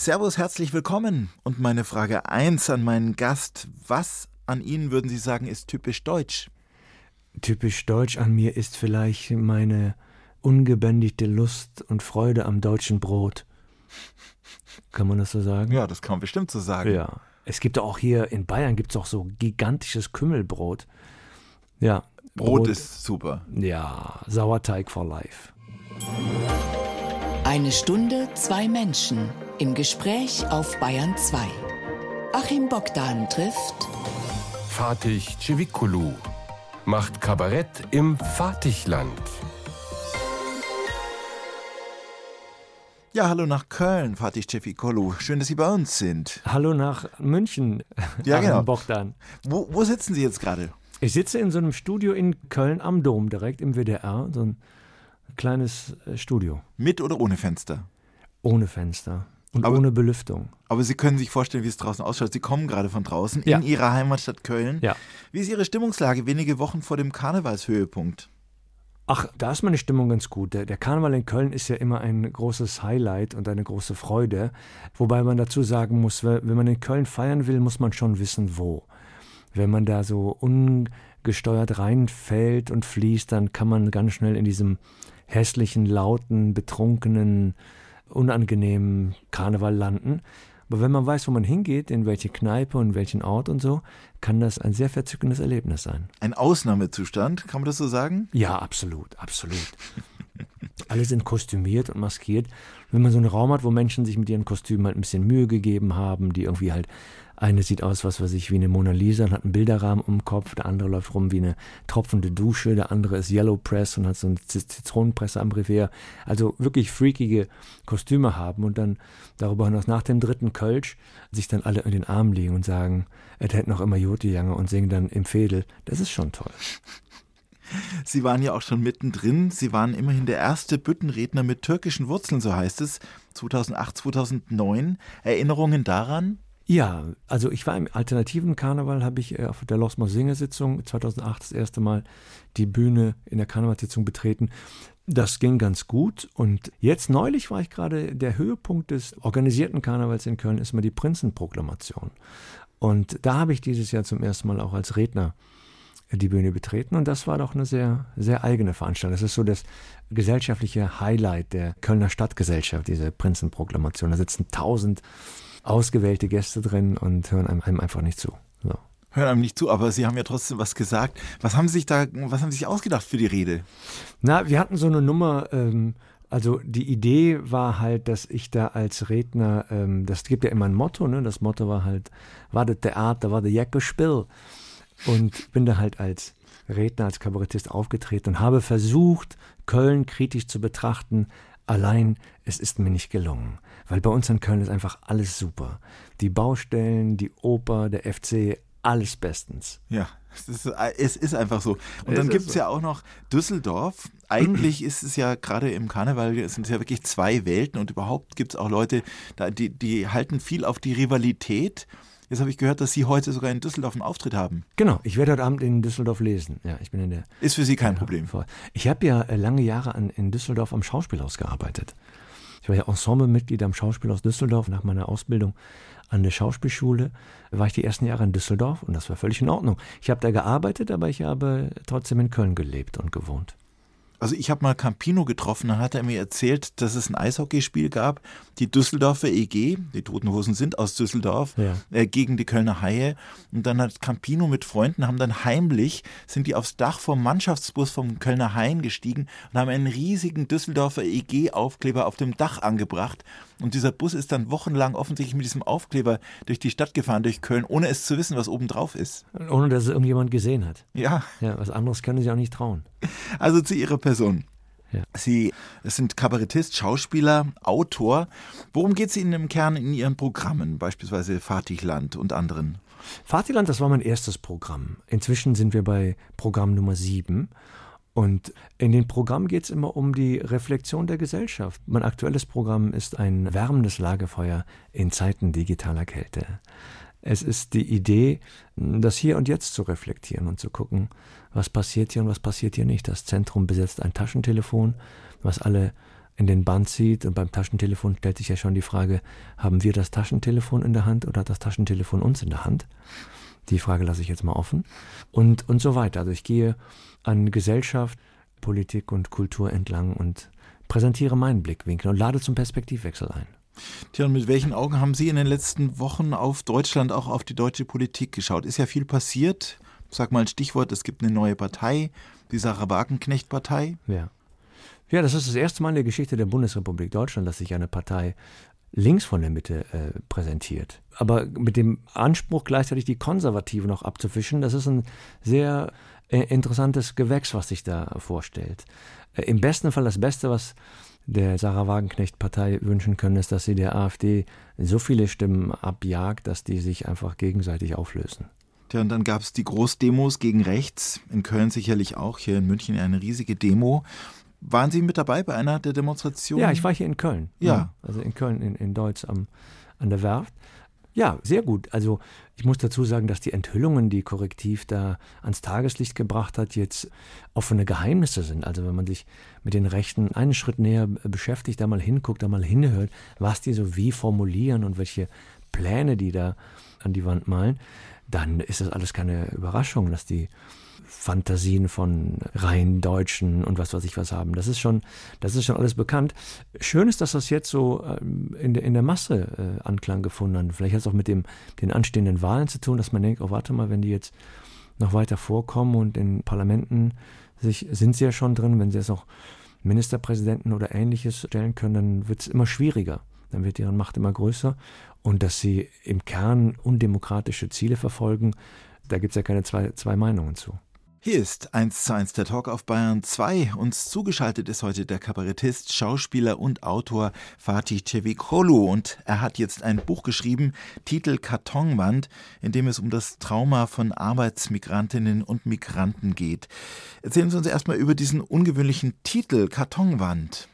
Servus, herzlich willkommen. Und meine Frage 1 an meinen Gast. Was an Ihnen würden Sie sagen, ist typisch deutsch? Typisch deutsch an mir ist vielleicht meine ungebändigte Lust und Freude am deutschen Brot. Kann man das so sagen? Ja, das kann man bestimmt so sagen. Ja. Es gibt auch hier in Bayern gibt es auch so gigantisches Kümmelbrot. Ja. Brot, Brot ist super. Ja, Sauerteig for life. Eine Stunde, zwei Menschen im Gespräch auf Bayern 2. Achim Bogdan trifft Fatih Ceviculu macht Kabarett im Fatigland. Ja, hallo nach Köln, Fatih Cefikolu. Schön, dass Sie bei uns sind. Hallo nach München, ja, genau. Bogdan. Wo, wo sitzen Sie jetzt gerade? Ich sitze in so einem Studio in Köln am Dom, direkt im WDR, so ein kleines äh, Studio. Mit oder ohne Fenster? Ohne Fenster. Und aber, ohne Belüftung. Aber Sie können sich vorstellen, wie es draußen ausschaut. Sie kommen gerade von draußen ja. in Ihrer Heimatstadt Köln. Ja. Wie ist Ihre Stimmungslage wenige Wochen vor dem Karnevalshöhepunkt? Ach, da ist meine Stimmung ganz gut. Der, der, Karneval in Köln ist ja immer ein großes Highlight und eine große Freude. Wobei man dazu sagen muss, wenn man in Köln feiern will, muss man schon wissen, wo. Wenn man da so ungesteuert reinfällt und fließt, dann kann man ganz schnell in diesem hässlichen, lauten, betrunkenen, unangenehmen Karneval landen. Aber wenn man weiß, wo man hingeht, in welche Kneipe und welchen Ort und so, kann das ein sehr verzückendes Erlebnis sein. Ein Ausnahmezustand, kann man das so sagen? Ja, absolut, absolut. Alle sind kostümiert und maskiert. Wenn man so einen Raum hat, wo Menschen sich mit ihren Kostümen halt ein bisschen Mühe gegeben haben, die irgendwie halt eine sieht aus, was weiß ich, wie eine Mona Lisa und hat einen Bilderrahmen um den Kopf. Der andere läuft rum wie eine tropfende Dusche. Der andere ist Yellow Press und hat so eine Zitronenpresse am Revier. Also wirklich freakige Kostüme haben und dann darüber hinaus nach dem dritten Kölsch sich dann alle in den Arm liegen und sagen, er hätte noch immer Jotejange und singen dann im Fädel. Das ist schon toll. Sie waren ja auch schon mittendrin. Sie waren immerhin der erste Büttenredner mit türkischen Wurzeln, so heißt es, 2008, 2009. Erinnerungen daran? Ja, also ich war im alternativen Karneval, habe ich äh, auf der Losmer Singer-Sitzung 2008 das erste Mal die Bühne in der Karnevalssitzung betreten. Das ging ganz gut und jetzt neulich war ich gerade, der Höhepunkt des organisierten Karnevals in Köln ist immer die Prinzenproklamation. Und da habe ich dieses Jahr zum ersten Mal auch als Redner die Bühne betreten und das war doch eine sehr, sehr eigene Veranstaltung. Das ist so das gesellschaftliche Highlight der Kölner Stadtgesellschaft, diese Prinzenproklamation. Da sitzen tausend ausgewählte Gäste drin und hören einem, einfach nicht zu. So. Hören einem nicht zu, aber Sie haben ja trotzdem was gesagt. Was haben Sie sich da, was haben Sie sich ausgedacht für die Rede? Na, wir hatten so eine Nummer, ähm, also die Idee war halt, dass ich da als Redner, ähm, das gibt ja immer ein Motto, ne? Das Motto war halt, war das Theater, war der Jacke Spill. Und bin da halt als Redner, als Kabarettist aufgetreten und habe versucht, Köln kritisch zu betrachten. Allein, es ist mir nicht gelungen. Weil bei uns in Köln ist einfach alles super. Die Baustellen, die Oper, der FC, alles bestens. Ja, es ist, es ist einfach so. Und dann gibt es so. ja auch noch Düsseldorf. Eigentlich ist es ja gerade im Karneval, es sind ja wirklich zwei Welten und überhaupt gibt es auch Leute, die, die halten viel auf die Rivalität. Jetzt habe ich gehört, dass Sie heute sogar in Düsseldorf einen Auftritt haben. Genau, ich werde heute Abend in Düsseldorf lesen. Ja, ich bin in der. Ist für Sie kein Problem. Ich habe ja äh, lange Jahre an, in Düsseldorf am Schauspielhaus gearbeitet. Ich war ja Ensemblemitglied am Schauspielhaus Düsseldorf nach meiner Ausbildung an der Schauspielschule. War ich die ersten Jahre in Düsseldorf und das war völlig in Ordnung. Ich habe da gearbeitet, aber ich habe trotzdem in Köln gelebt und gewohnt. Also ich habe mal Campino getroffen, dann hat er mir erzählt, dass es ein Eishockeyspiel gab, die Düsseldorfer EG, die Toten Hosen sind aus Düsseldorf, ja. äh, gegen die Kölner Haie. Und dann hat Campino mit Freunden, haben dann heimlich, sind die aufs Dach vom Mannschaftsbus vom Kölner Haien gestiegen und haben einen riesigen Düsseldorfer EG-Aufkleber auf dem Dach angebracht. Und dieser Bus ist dann wochenlang offensichtlich mit diesem Aufkleber durch die Stadt gefahren, durch Köln, ohne es zu wissen, was oben drauf ist. Ohne dass es irgendjemand gesehen hat. Ja. Ja, was anderes können sie auch nicht trauen. Also zu Ihrer Person. Ja. Sie sind Kabarettist, Schauspieler, Autor. Worum geht es Ihnen im Kern in Ihren Programmen, beispielsweise Fatigland und anderen? Fatigland, das war mein erstes Programm. Inzwischen sind wir bei Programm Nummer sieben. Und in den Programmen geht es immer um die Reflexion der Gesellschaft. Mein aktuelles Programm ist ein wärmendes Lagerfeuer in Zeiten digitaler Kälte. Es ist die Idee, das Hier und Jetzt zu reflektieren und zu gucken, was passiert hier und was passiert hier nicht. Das Zentrum besetzt ein Taschentelefon, was alle in den Band zieht. Und beim Taschentelefon stellt sich ja schon die Frage, haben wir das Taschentelefon in der Hand oder hat das Taschentelefon uns in der Hand? Die Frage lasse ich jetzt mal offen. Und, und so weiter. Also ich gehe an Gesellschaft, Politik und Kultur entlang und präsentiere meinen Blickwinkel und lade zum Perspektivwechsel ein. Tja, und mit welchen Augen haben Sie in den letzten Wochen auf Deutschland, auch auf die deutsche Politik geschaut? Ist ja viel passiert. Sag mal ein Stichwort, es gibt eine neue Partei, die Sarah Wagenknecht-Partei. Ja. Ja, das ist das erste Mal in der Geschichte der Bundesrepublik Deutschland, dass sich eine Partei links von der Mitte äh, präsentiert. Aber mit dem Anspruch, gleichzeitig die Konservativen noch abzufischen, das ist ein sehr interessantes Gewächs, was sich da vorstellt. Äh, Im besten Fall das Beste, was der Sarah Wagenknecht-Partei wünschen können, ist, dass sie der AfD so viele Stimmen abjagt, dass die sich einfach gegenseitig auflösen. Ja, und dann gab es die Großdemos gegen rechts, in Köln sicherlich auch, hier in München eine riesige Demo. Waren Sie mit dabei bei einer der Demonstrationen? Ja, ich war hier in Köln. Ja. Also in Köln, in, in Deutsch am, an der Werft. Ja, sehr gut. Also ich muss dazu sagen, dass die Enthüllungen, die Korrektiv da ans Tageslicht gebracht hat, jetzt offene Geheimnisse sind. Also wenn man sich mit den Rechten einen Schritt näher beschäftigt, da mal hinguckt, da mal hinhört, was die so wie formulieren und welche Pläne die da an die Wand malen, dann ist das alles keine Überraschung, dass die Fantasien von rein Deutschen und was weiß ich was haben. Das ist schon, das ist schon alles bekannt. Schön ist, dass das jetzt so ähm, in der, in der Masse äh, Anklang gefunden hat. Vielleicht hat es auch mit dem, den anstehenden Wahlen zu tun, dass man denkt, oh warte mal, wenn die jetzt noch weiter vorkommen und in Parlamenten sich, sind sie ja schon drin, wenn sie jetzt auch Ministerpräsidenten oder ähnliches stellen können, dann wird es immer schwieriger. Dann wird deren Macht immer größer. Und dass sie im Kern undemokratische Ziele verfolgen, da gibt es ja keine zwei, zwei Meinungen zu. Hier ist 1 zu 1 der Talk auf Bayern 2. Uns zugeschaltet ist heute der Kabarettist, Schauspieler und Autor Fatih Cevicolu und er hat jetzt ein Buch geschrieben, Titel Kartonwand, in dem es um das Trauma von Arbeitsmigrantinnen und Migranten geht. Erzählen Sie uns erstmal über diesen ungewöhnlichen Titel Kartonwand.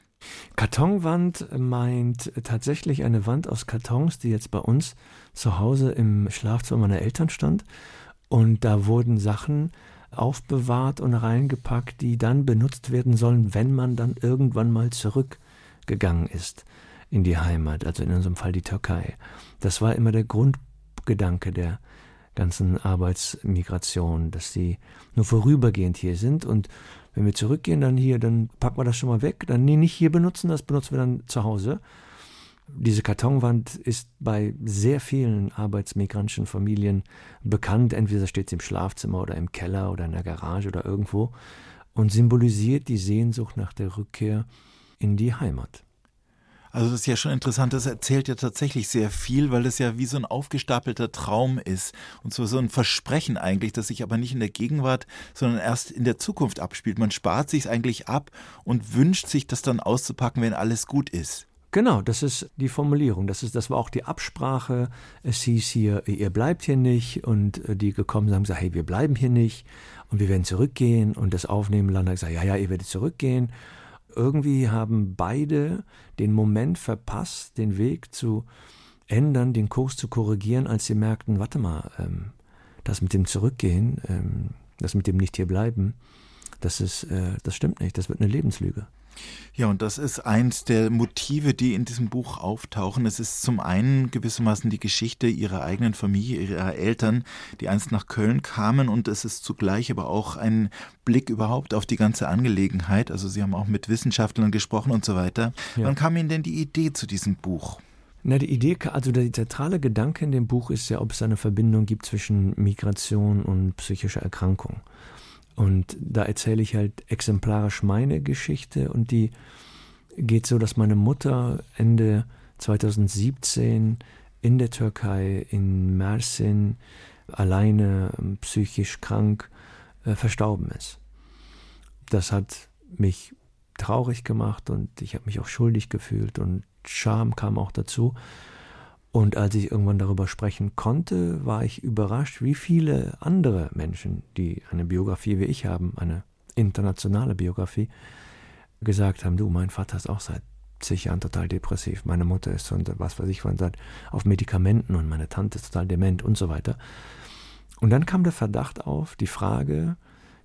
Kartonwand meint tatsächlich eine Wand aus Kartons, die jetzt bei uns zu Hause im Schlafzimmer meiner Eltern stand. Und da wurden Sachen aufbewahrt und reingepackt, die dann benutzt werden sollen, wenn man dann irgendwann mal zurückgegangen ist in die Heimat, also in unserem Fall die Türkei. Das war immer der Grundgedanke der ganzen Arbeitsmigration, dass sie nur vorübergehend hier sind. Und wenn wir zurückgehen, dann hier, dann packen wir das schon mal weg, dann nee, nicht hier benutzen, das benutzen wir dann zu Hause diese Kartonwand ist bei sehr vielen arbeitsmigrantischen Familien bekannt. Entweder steht sie im Schlafzimmer oder im Keller oder in der Garage oder irgendwo und symbolisiert die Sehnsucht nach der Rückkehr in die Heimat. Also das ist ja schon interessant, das erzählt ja tatsächlich sehr viel, weil das ja wie so ein aufgestapelter Traum ist und so, so ein Versprechen eigentlich, das sich aber nicht in der Gegenwart, sondern erst in der Zukunft abspielt. Man spart sich eigentlich ab und wünscht sich, das dann auszupacken, wenn alles gut ist. Genau, das ist die Formulierung. Das, ist, das war auch die Absprache. Es hieß hier, ihr bleibt hier nicht. Und äh, die gekommen sind, haben gesagt, hey, wir bleiben hier nicht. Und wir werden zurückgehen. Und das Aufnehmenland hat gesagt, ja, ja, ihr werdet zurückgehen. Irgendwie haben beide den Moment verpasst, den Weg zu ändern, den Kurs zu korrigieren, als sie merkten, warte mal, ähm, das mit dem Zurückgehen, ähm, das mit dem nicht hier bleiben, das ist, äh, das stimmt nicht. Das wird eine Lebenslüge. Ja, und das ist eins der Motive, die in diesem Buch auftauchen. Es ist zum einen gewissermaßen die Geschichte ihrer eigenen Familie, ihrer Eltern, die einst nach Köln kamen und es ist zugleich aber auch ein Blick überhaupt auf die ganze Angelegenheit. Also Sie haben auch mit Wissenschaftlern gesprochen und so weiter. Ja. Wann kam Ihnen denn die Idee zu diesem Buch? Na, die Idee, also der zentrale Gedanke in dem Buch ist ja, ob es eine Verbindung gibt zwischen Migration und psychischer Erkrankung. Und da erzähle ich halt exemplarisch meine Geschichte und die geht so, dass meine Mutter Ende 2017 in der Türkei, in Mersin, alleine psychisch krank äh, verstorben ist. Das hat mich traurig gemacht und ich habe mich auch schuldig gefühlt und Scham kam auch dazu. Und als ich irgendwann darüber sprechen konnte, war ich überrascht, wie viele andere Menschen, die eine Biografie wie ich haben, eine internationale Biografie, gesagt haben, du, mein Vater ist auch seit zig Jahren total depressiv, meine Mutter ist und was weiß ich von seit auf Medikamenten und meine Tante ist total dement und so weiter. Und dann kam der Verdacht auf, die Frage,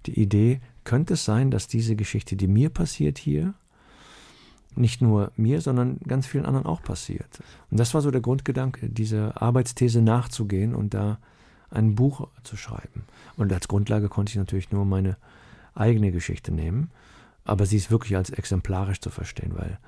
die Idee, könnte es sein, dass diese Geschichte, die mir passiert hier, nicht nur mir, sondern ganz vielen anderen auch passiert. Und das war so der Grundgedanke, dieser Arbeitsthese nachzugehen und da ein Buch zu schreiben. Und als Grundlage konnte ich natürlich nur meine eigene Geschichte nehmen, aber sie ist wirklich als exemplarisch zu verstehen, weil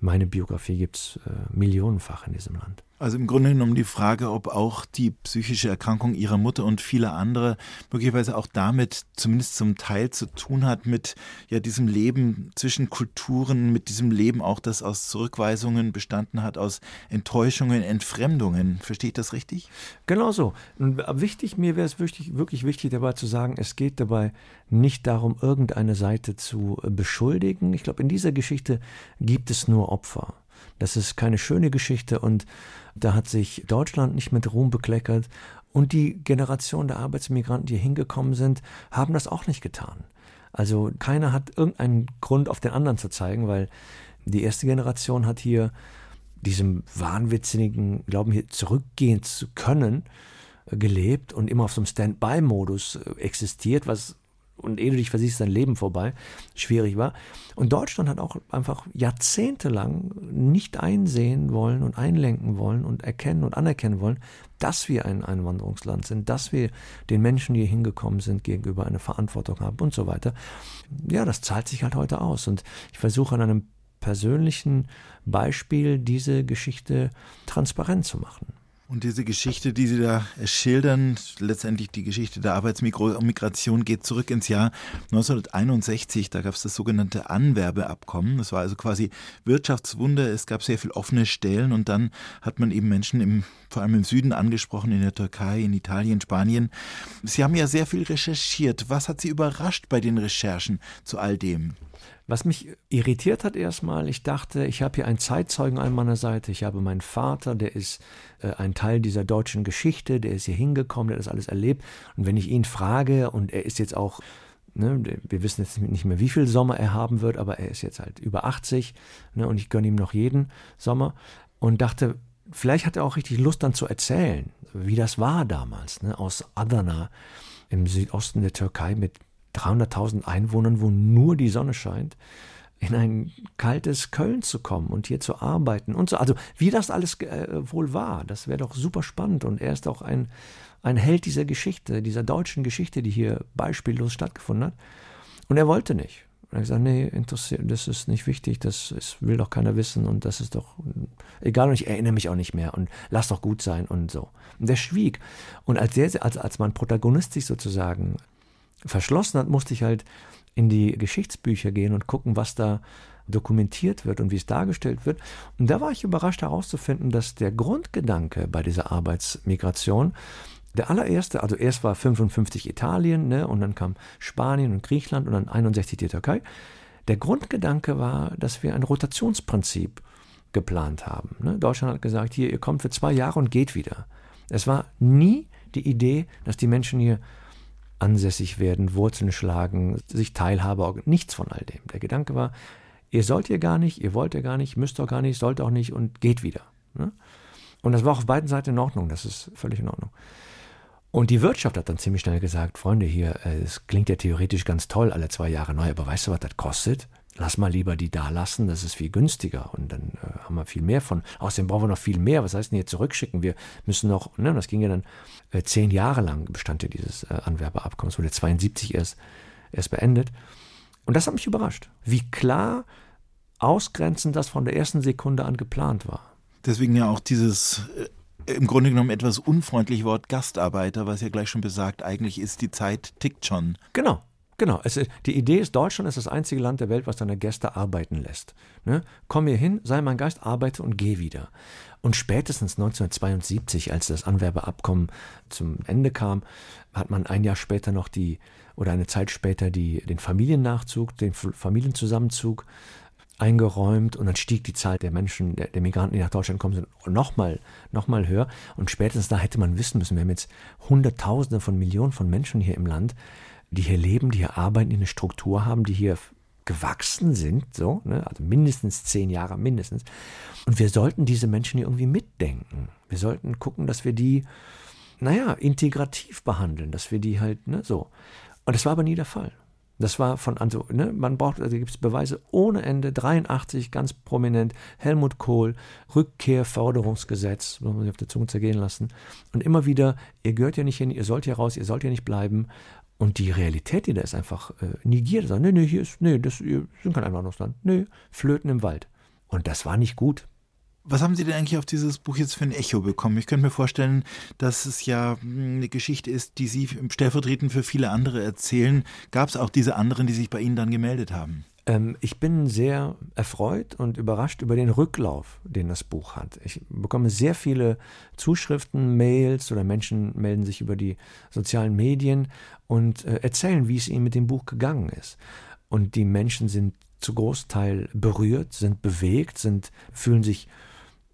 meine Biografie gibt es äh, millionenfach in diesem Land. Also im Grunde genommen die Frage, ob auch die psychische Erkrankung ihrer Mutter und vieler andere möglicherweise auch damit zumindest zum Teil zu tun hat mit ja diesem Leben zwischen Kulturen, mit diesem Leben auch, das aus Zurückweisungen bestanden hat, aus Enttäuschungen, Entfremdungen. Verstehe ich das richtig? Genau so. Wichtig, mir wäre es wirklich, wirklich wichtig dabei zu sagen, es geht dabei nicht darum, irgendeine Seite zu beschuldigen. Ich glaube, in dieser Geschichte gibt es nur Opfer. Das ist keine schöne Geschichte und da hat sich Deutschland nicht mit Ruhm bekleckert und die Generation der Arbeitsmigranten, die hingekommen sind, haben das auch nicht getan. Also keiner hat irgendeinen Grund auf den anderen zu zeigen, weil die erste Generation hat hier diesem wahnwitzigen Glauben, hier zurückgehen zu können, gelebt und immer auf so einem Standby-Modus äh, existiert, was und ehe du dich versiehst, dein Leben vorbei, schwierig war. Und Deutschland hat auch einfach jahrzehntelang nicht einsehen wollen und einlenken wollen und erkennen und anerkennen wollen, dass wir ein Einwanderungsland sind, dass wir den Menschen, die hier hingekommen sind, gegenüber eine Verantwortung haben und so weiter. Ja, das zahlt sich halt heute aus. Und ich versuche an einem persönlichen Beispiel diese Geschichte transparent zu machen. Und diese Geschichte, die Sie da schildern, letztendlich die Geschichte der Arbeitsmigration, geht zurück ins Jahr 1961. Da gab es das sogenannte Anwerbeabkommen. Das war also quasi Wirtschaftswunder. Es gab sehr viele offene Stellen und dann hat man eben Menschen im, vor allem im Süden angesprochen, in der Türkei, in Italien, Spanien. Sie haben ja sehr viel recherchiert. Was hat Sie überrascht bei den Recherchen zu all dem? Was mich irritiert hat erstmal, ich dachte, ich habe hier einen Zeitzeugen an meiner Seite. Ich habe meinen Vater, der ist äh, ein Teil dieser deutschen Geschichte, der ist hier hingekommen, der hat das alles erlebt. Und wenn ich ihn frage, und er ist jetzt auch, ne, wir wissen jetzt nicht mehr, wie viel Sommer er haben wird, aber er ist jetzt halt über 80 ne, und ich gönne ihm noch jeden Sommer. Und dachte, vielleicht hat er auch richtig Lust dann zu erzählen, wie das war damals, ne, aus Adana im Südosten der Türkei mit 300.000 Einwohnern, wo nur die Sonne scheint, in ein kaltes Köln zu kommen und hier zu arbeiten und so. Also wie das alles äh, wohl war, das wäre doch super spannend. Und er ist auch ein, ein Held dieser Geschichte, dieser deutschen Geschichte, die hier beispiellos stattgefunden hat. Und er wollte nicht. Und er hat gesagt, nee, interessiert, das ist nicht wichtig, das ist, will doch keiner wissen und das ist doch egal und ich erinnere mich auch nicht mehr und lass doch gut sein und so. Und der schwieg. Und als, der, als, als mein Protagonist sich sozusagen verschlossen hat, musste ich halt in die Geschichtsbücher gehen und gucken, was da dokumentiert wird und wie es dargestellt wird. Und da war ich überrascht herauszufinden, dass der Grundgedanke bei dieser Arbeitsmigration der allererste, also erst war 55 Italien, ne, und dann kam Spanien und Griechenland und dann 61 die Türkei. Der Grundgedanke war, dass wir ein Rotationsprinzip geplant haben. Ne? Deutschland hat gesagt, hier, ihr kommt für zwei Jahre und geht wieder. Es war nie die Idee, dass die Menschen hier ansässig werden, Wurzeln schlagen, sich Teilhabe, nichts von all dem. Der Gedanke war, ihr sollt ihr gar nicht, ihr wollt ihr gar nicht, müsst auch gar nicht, sollt auch nicht und geht wieder. Ne? Und das war auf beiden Seiten in Ordnung, das ist völlig in Ordnung. Und die Wirtschaft hat dann ziemlich schnell gesagt, Freunde hier, äh, es klingt ja theoretisch ganz toll, alle zwei Jahre neu, aber weißt du, was das kostet? Lass mal lieber die da lassen, das ist viel günstiger und dann äh, haben wir viel mehr von. Außerdem brauchen wir noch viel mehr. Was heißt denn hier zurückschicken? Wir müssen noch, ne, das ging ja dann äh, zehn Jahre lang bestand ja dieses äh, Anwerbeabkommen. Es wurde 72 erst, erst beendet. Und das hat mich überrascht, wie klar ausgrenzend das von der ersten Sekunde an geplant war. Deswegen ja auch dieses äh, im Grunde genommen etwas unfreundliche Wort Gastarbeiter, was ja gleich schon besagt, eigentlich ist die Zeit tickt schon. Genau, Genau, es, die Idee ist, Deutschland ist das einzige Land der Welt, was seine Gäste arbeiten lässt. Ne? Komm hier hin, sei mein Geist, arbeite und geh wieder. Und spätestens 1972, als das Anwerbeabkommen zum Ende kam, hat man ein Jahr später noch die, oder eine Zeit später die, den Familiennachzug, den Familienzusammenzug eingeräumt und dann stieg die Zahl der Menschen, der, der Migranten, die nach Deutschland kommen sind, nochmal noch mal höher. Und spätestens da hätte man wissen müssen, wir haben jetzt Hunderttausende von Millionen von Menschen hier im Land, die hier leben, die hier arbeiten, die eine Struktur haben, die hier gewachsen sind, so, ne? also mindestens zehn Jahre, mindestens. Und wir sollten diese Menschen hier irgendwie mitdenken. Wir sollten gucken, dass wir die, naja, integrativ behandeln, dass wir die halt, ne, so. Und das war aber nie der Fall. Das war von, also, ne, man braucht, also gibt es Beweise ohne Ende, 83 ganz prominent, Helmut Kohl, Rückkehrförderungsgesetz, muss man sich auf der Zunge zergehen lassen. Und immer wieder, ihr gehört ja nicht hin, ihr sollt ja raus, ihr sollt ja nicht bleiben. Und die Realität, die da ist einfach äh, negiert. Sagt, nee, nee, hier ist, nee, das ihr sind kein Einwanderungsland. Nee, Flöten im Wald. Und das war nicht gut. Was haben Sie denn eigentlich auf dieses Buch jetzt für ein Echo bekommen? Ich könnte mir vorstellen, dass es ja hm, eine Geschichte ist, die Sie stellvertretend für viele andere erzählen. Gab es auch diese anderen, die sich bei Ihnen dann gemeldet haben? Ähm, ich bin sehr erfreut und überrascht über den Rücklauf, den das Buch hat. Ich bekomme sehr viele Zuschriften, Mails oder Menschen melden sich über die sozialen Medien und äh, erzählen, wie es ihnen mit dem Buch gegangen ist. Und die Menschen sind zu Großteil berührt, sind bewegt, sind, fühlen sich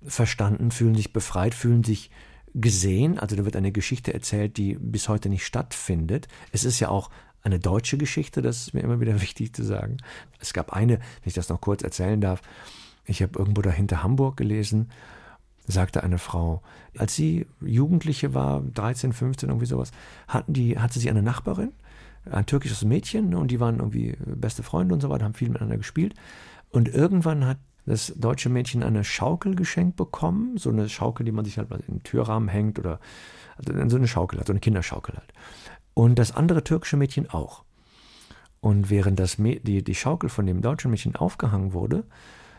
verstanden, fühlen sich befreit, fühlen sich gesehen. Also da wird eine Geschichte erzählt, die bis heute nicht stattfindet. Es ist ja auch eine deutsche Geschichte, das ist mir immer wieder wichtig zu sagen. Es gab eine, wenn ich das noch kurz erzählen darf, ich habe irgendwo dahinter Hamburg gelesen, sagte eine Frau, als sie Jugendliche war, 13, 15, irgendwie sowas, hatten die, hatte sie eine Nachbarin, ein türkisches Mädchen, und die waren irgendwie beste Freunde und so weiter, haben viel miteinander gespielt. Und irgendwann hat das deutsche Mädchen eine Schaukel geschenkt bekommen, so eine Schaukel, die man sich halt in den Türrahmen hängt oder also so eine Schaukel halt, so eine Kinderschaukel halt. Und das andere türkische Mädchen auch. Und während das die, die Schaukel von dem deutschen Mädchen aufgehangen wurde,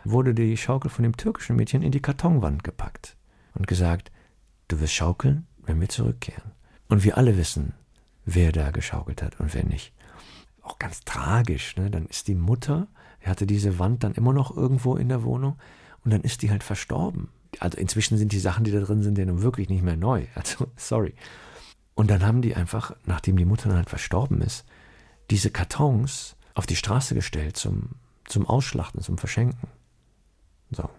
wurde die Schaukel von dem türkischen Mädchen in die Kartonwand gepackt und gesagt, du wirst schaukeln, wenn wir zurückkehren. Und wir alle wissen, wer da geschaukelt hat und wer nicht. Auch ganz tragisch, ne? Dann ist die Mutter er hatte diese Wand dann immer noch irgendwo in der Wohnung und dann ist die halt verstorben. Also inzwischen sind die Sachen, die da drin sind, ja nun wirklich nicht mehr neu. Also, sorry. Und dann haben die einfach, nachdem die Mutter dann halt verstorben ist, diese Kartons auf die Straße gestellt zum, zum Ausschlachten, zum Verschenken. So.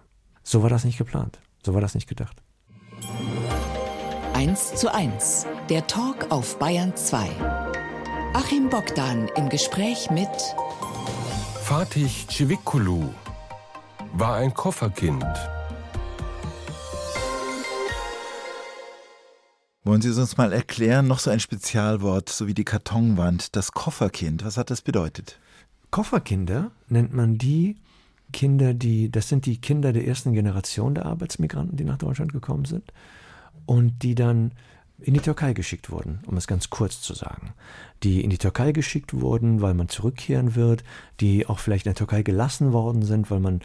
So war das nicht geplant. So war das nicht gedacht. 1 zu 1. Der Talk auf Bayern 2. Achim Bogdan im Gespräch mit Fatih Civiculu war ein Kofferkind. Wollen Sie es uns mal erklären, noch so ein Spezialwort, so wie die Kartonwand, das Kofferkind, was hat das bedeutet? Kofferkinder nennt man die Kinder, die, das sind die Kinder der ersten Generation der Arbeitsmigranten, die nach Deutschland gekommen sind und die dann in die Türkei geschickt wurden, um es ganz kurz zu sagen. Die in die Türkei geschickt wurden, weil man zurückkehren wird, die auch vielleicht in der Türkei gelassen worden sind, weil man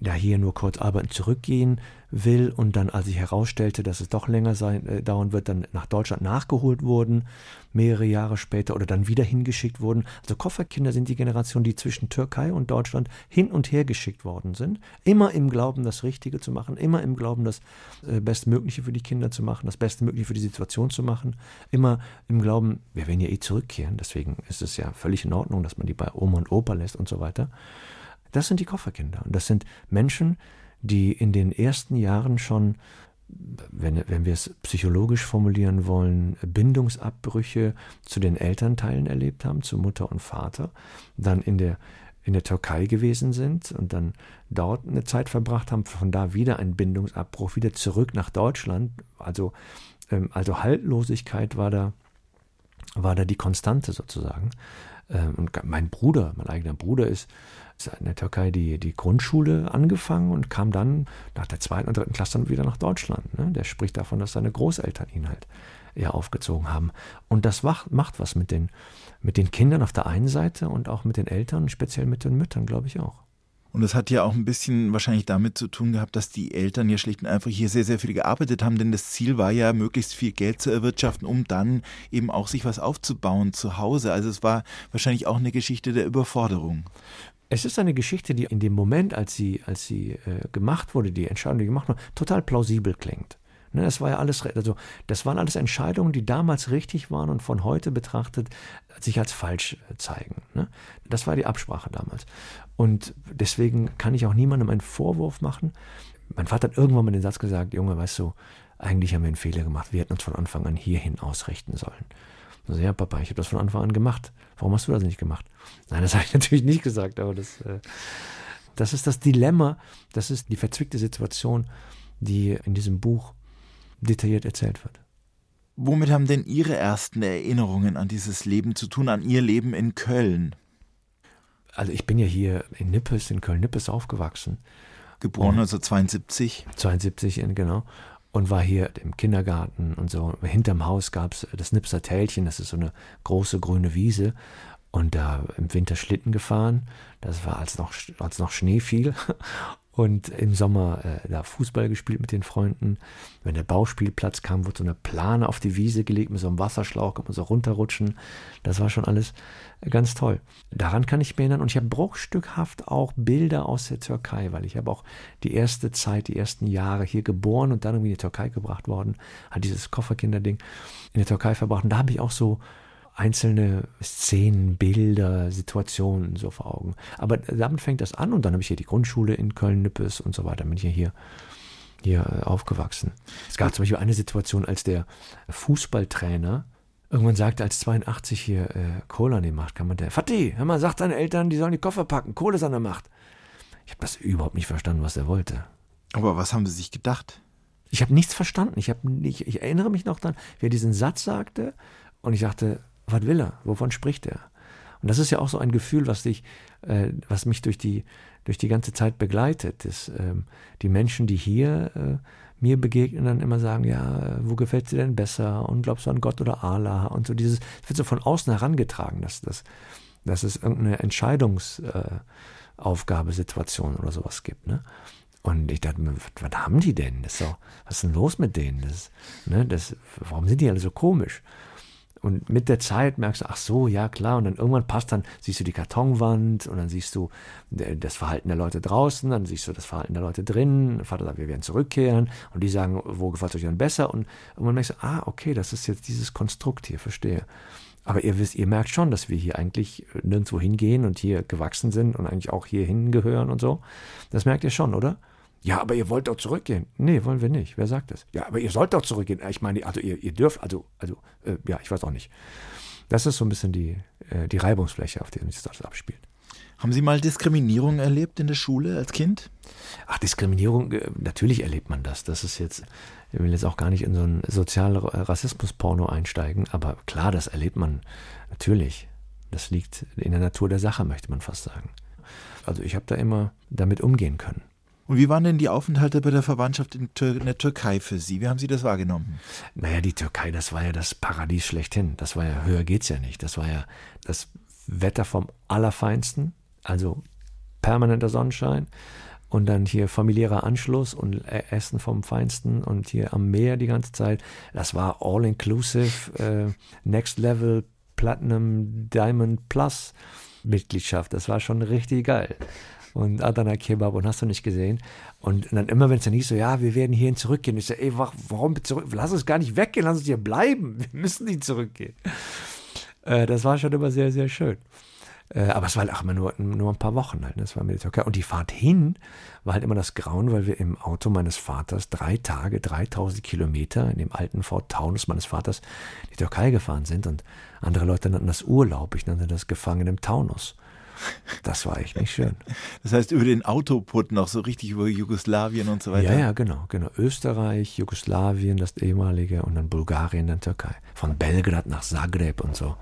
ja hier nur kurz arbeiten zurückgehen will und dann, als sich herausstellte, dass es doch länger sein, äh, dauern wird, dann nach Deutschland nachgeholt wurden, mehrere Jahre später oder dann wieder hingeschickt wurden. Also Kofferkinder sind die Generation, die zwischen Türkei und Deutschland hin und her geschickt worden sind. Immer im Glauben, das Richtige zu machen, immer im Glauben, das äh, Bestmögliche für die Kinder zu machen, das Bestmögliche für die Situation zu machen, immer im Glauben, wir werden ja eh zurückkehren, deswegen ist es ja völlig in Ordnung, dass man die bei Oma und Opa lässt und so weiter. Das sind die Kofferkinder. Und das sind Menschen, die in den ersten Jahren schon, wenn, wenn wir es psychologisch formulieren wollen, Bindungsabbrüche zu den Elternteilen erlebt haben, zu Mutter und Vater, dann in der, in der Türkei gewesen sind und dann dort eine Zeit verbracht haben, von da wieder ein Bindungsabbruch, wieder zurück nach Deutschland. Also, ähm, also Haltlosigkeit war da, war da die Konstante sozusagen. Ähm, und mein Bruder, mein eigener Bruder ist in der Türkei die, die Grundschule angefangen und kam dann nach der zweiten und dritten Klasse dann wieder nach Deutschland. Ne? Der spricht davon, dass seine Großeltern ihn halt eher aufgezogen haben. Und das macht, macht was mit den, mit den Kindern auf der einen Seite und auch mit den Eltern, speziell mit den Müttern, glaube ich auch. Und das hat ja auch ein bisschen wahrscheinlich damit zu tun gehabt, dass die Eltern ja schlicht und einfach hier sehr, sehr viel gearbeitet haben, denn das Ziel war ja, möglichst viel Geld zu erwirtschaften, um dann eben auch sich was aufzubauen zu Hause. Also es war wahrscheinlich auch eine Geschichte der Überforderung. Es ist eine Geschichte, die in dem Moment, als sie, als sie äh, gemacht wurde, die Entscheidung, die gemacht wurde, total plausibel klingt. Ne, das war ja alles, also das waren alles Entscheidungen, die damals richtig waren und von heute betrachtet sich als falsch äh, zeigen. Ne? Das war die Absprache damals. Und deswegen kann ich auch niemandem einen Vorwurf machen. Mein Vater hat irgendwann mal den Satz gesagt, Junge, weißt du, eigentlich haben wir einen Fehler gemacht. Wir hätten uns von Anfang an hierhin ausrichten sollen. Also, ja, Papa, ich habe das von Anfang an gemacht. Warum hast du das nicht gemacht? Nein, das habe ich natürlich nicht gesagt, aber das, äh, das ist das Dilemma, das ist die verzwickte Situation, die in diesem Buch detailliert erzählt wird. Womit haben denn Ihre ersten Erinnerungen an dieses Leben zu tun, an Ihr Leben in Köln? Also ich bin ja hier in Nippes, in Köln-Nippes aufgewachsen. Geboren 1972? 72, genau. Und war hier im Kindergarten und so. Hinterm Haus gab es das Nipser Tälchen, das ist so eine große grüne Wiese. Und da im Winter Schlitten gefahren. Das war, als noch, als noch Schnee fiel. Und im Sommer äh, da Fußball gespielt mit den Freunden. Wenn der Bauspielplatz kam, wurde so eine Plane auf die Wiese gelegt mit so einem Wasserschlauch, kann man so runterrutschen. Das war schon alles ganz toll. Daran kann ich mich erinnern. Und ich habe bruchstückhaft auch Bilder aus der Türkei, weil ich habe auch die erste Zeit, die ersten Jahre hier geboren und dann irgendwie in die Türkei gebracht worden. Hat dieses Kofferkinderding in der Türkei verbracht. Und da habe ich auch so einzelne Szenen, Bilder, Situationen so vor Augen. Aber damit fängt das an und dann habe ich hier die Grundschule in Köln-Nippes und so weiter. Bin ich ja hier, hier aufgewachsen. Es gab zum Beispiel eine Situation, als der Fußballtrainer irgendwann sagte, als 82 hier äh, Kohle an die Macht kam, und der, Fatih, hör mal, sagt deinen Eltern, die sollen die Koffer packen, Kohle ist an der Macht. Ich habe das überhaupt nicht verstanden, was er wollte. Aber was haben Sie sich gedacht? Ich habe nichts verstanden. Ich, hab nicht, ich erinnere mich noch daran, wie er diesen Satz sagte und ich dachte, was will er? Wovon spricht er? Und das ist ja auch so ein Gefühl, was dich, äh, was mich durch die, durch die ganze Zeit begleitet. Dass, ähm, die Menschen, die hier äh, mir begegnen, dann immer sagen, ja, wo gefällt dir denn besser? Und glaubst du an Gott oder Allah? Und so dieses, es wird so von außen herangetragen, dass, dass, dass es irgendeine Entscheidungsaufgabe, äh, Situation oder sowas gibt. Ne? Und ich dachte mir, was, was haben die denn? Das ist doch, was ist denn los mit denen? Das, ne, das, warum sind die alle so komisch? Und mit der Zeit merkst du, ach so, ja klar. Und dann irgendwann passt dann, siehst du die Kartonwand und dann siehst du äh, das Verhalten der Leute draußen, dann siehst du das Verhalten der Leute drin. Vater sagt, wir werden zurückkehren. Und die sagen, wo gefällt es euch dann besser? Und irgendwann merkst du, ah, okay, das ist jetzt dieses Konstrukt hier, verstehe. Aber ihr wisst, ihr merkt schon, dass wir hier eigentlich nirgendwo hingehen und hier gewachsen sind und eigentlich auch hier hingehören und so. Das merkt ihr schon, oder? Ja, aber ihr wollt doch zurückgehen. Nee, wollen wir nicht. Wer sagt das? Ja, aber ihr sollt doch zurückgehen. Ich meine, also ihr, ihr dürft, also, also, äh, ja, ich weiß auch nicht. Das ist so ein bisschen die, äh, die Reibungsfläche, auf der sich das abspielt. Haben Sie mal Diskriminierung erlebt in der Schule als Kind? Ach, Diskriminierung, äh, natürlich erlebt man das. Das ist jetzt, ich will jetzt auch gar nicht in so ein Sozialrassismus-Porno einsteigen, aber klar, das erlebt man natürlich. Das liegt in der Natur der Sache, möchte man fast sagen. Also ich habe da immer damit umgehen können. Und wie waren denn die Aufenthalte bei der Verwandtschaft in, Tür in, der Türkei für Sie? Wie haben Sie das wahrgenommen? Naja, die Türkei, das war ja das Paradies schlechthin. Das war ja, höher geht's ja nicht. Das war ja das Wetter vom Allerfeinsten, also permanenter Sonnenschein und dann hier familiärer Anschluss und Essen vom Feinsten und hier am Meer die ganze Zeit. Das war all-inclusive, äh, Next Level, Platinum, Diamond Plus Mitgliedschaft. Das war schon richtig geil und Adana Kebab und hast du nicht gesehen. Und dann immer, wenn es dann hieß so, ja, wir werden hierhin zurückgehen. Ich so, ey, warum zurück? Lass uns gar nicht weggehen, lass uns hier bleiben. Wir müssen nicht zurückgehen. Äh, das war schon immer sehr, sehr schön. Äh, aber es war halt auch immer nur, nur ein paar Wochen halt. Ne? Das war mit der Türkei. Und die Fahrt hin war halt immer das Grauen, weil wir im Auto meines Vaters drei Tage, 3000 Kilometer in dem alten Ford Taunus meines Vaters die Türkei gefahren sind. Und andere Leute nannten das Urlaub. Ich nannte das Gefangen im Taunus. Das war echt nicht schön. Das heißt, über den Autoput noch so richtig über Jugoslawien und so weiter. Ja, ja, genau, genau. Österreich, Jugoslawien, das ehemalige und dann Bulgarien, dann Türkei. Von Belgrad nach Zagreb und so.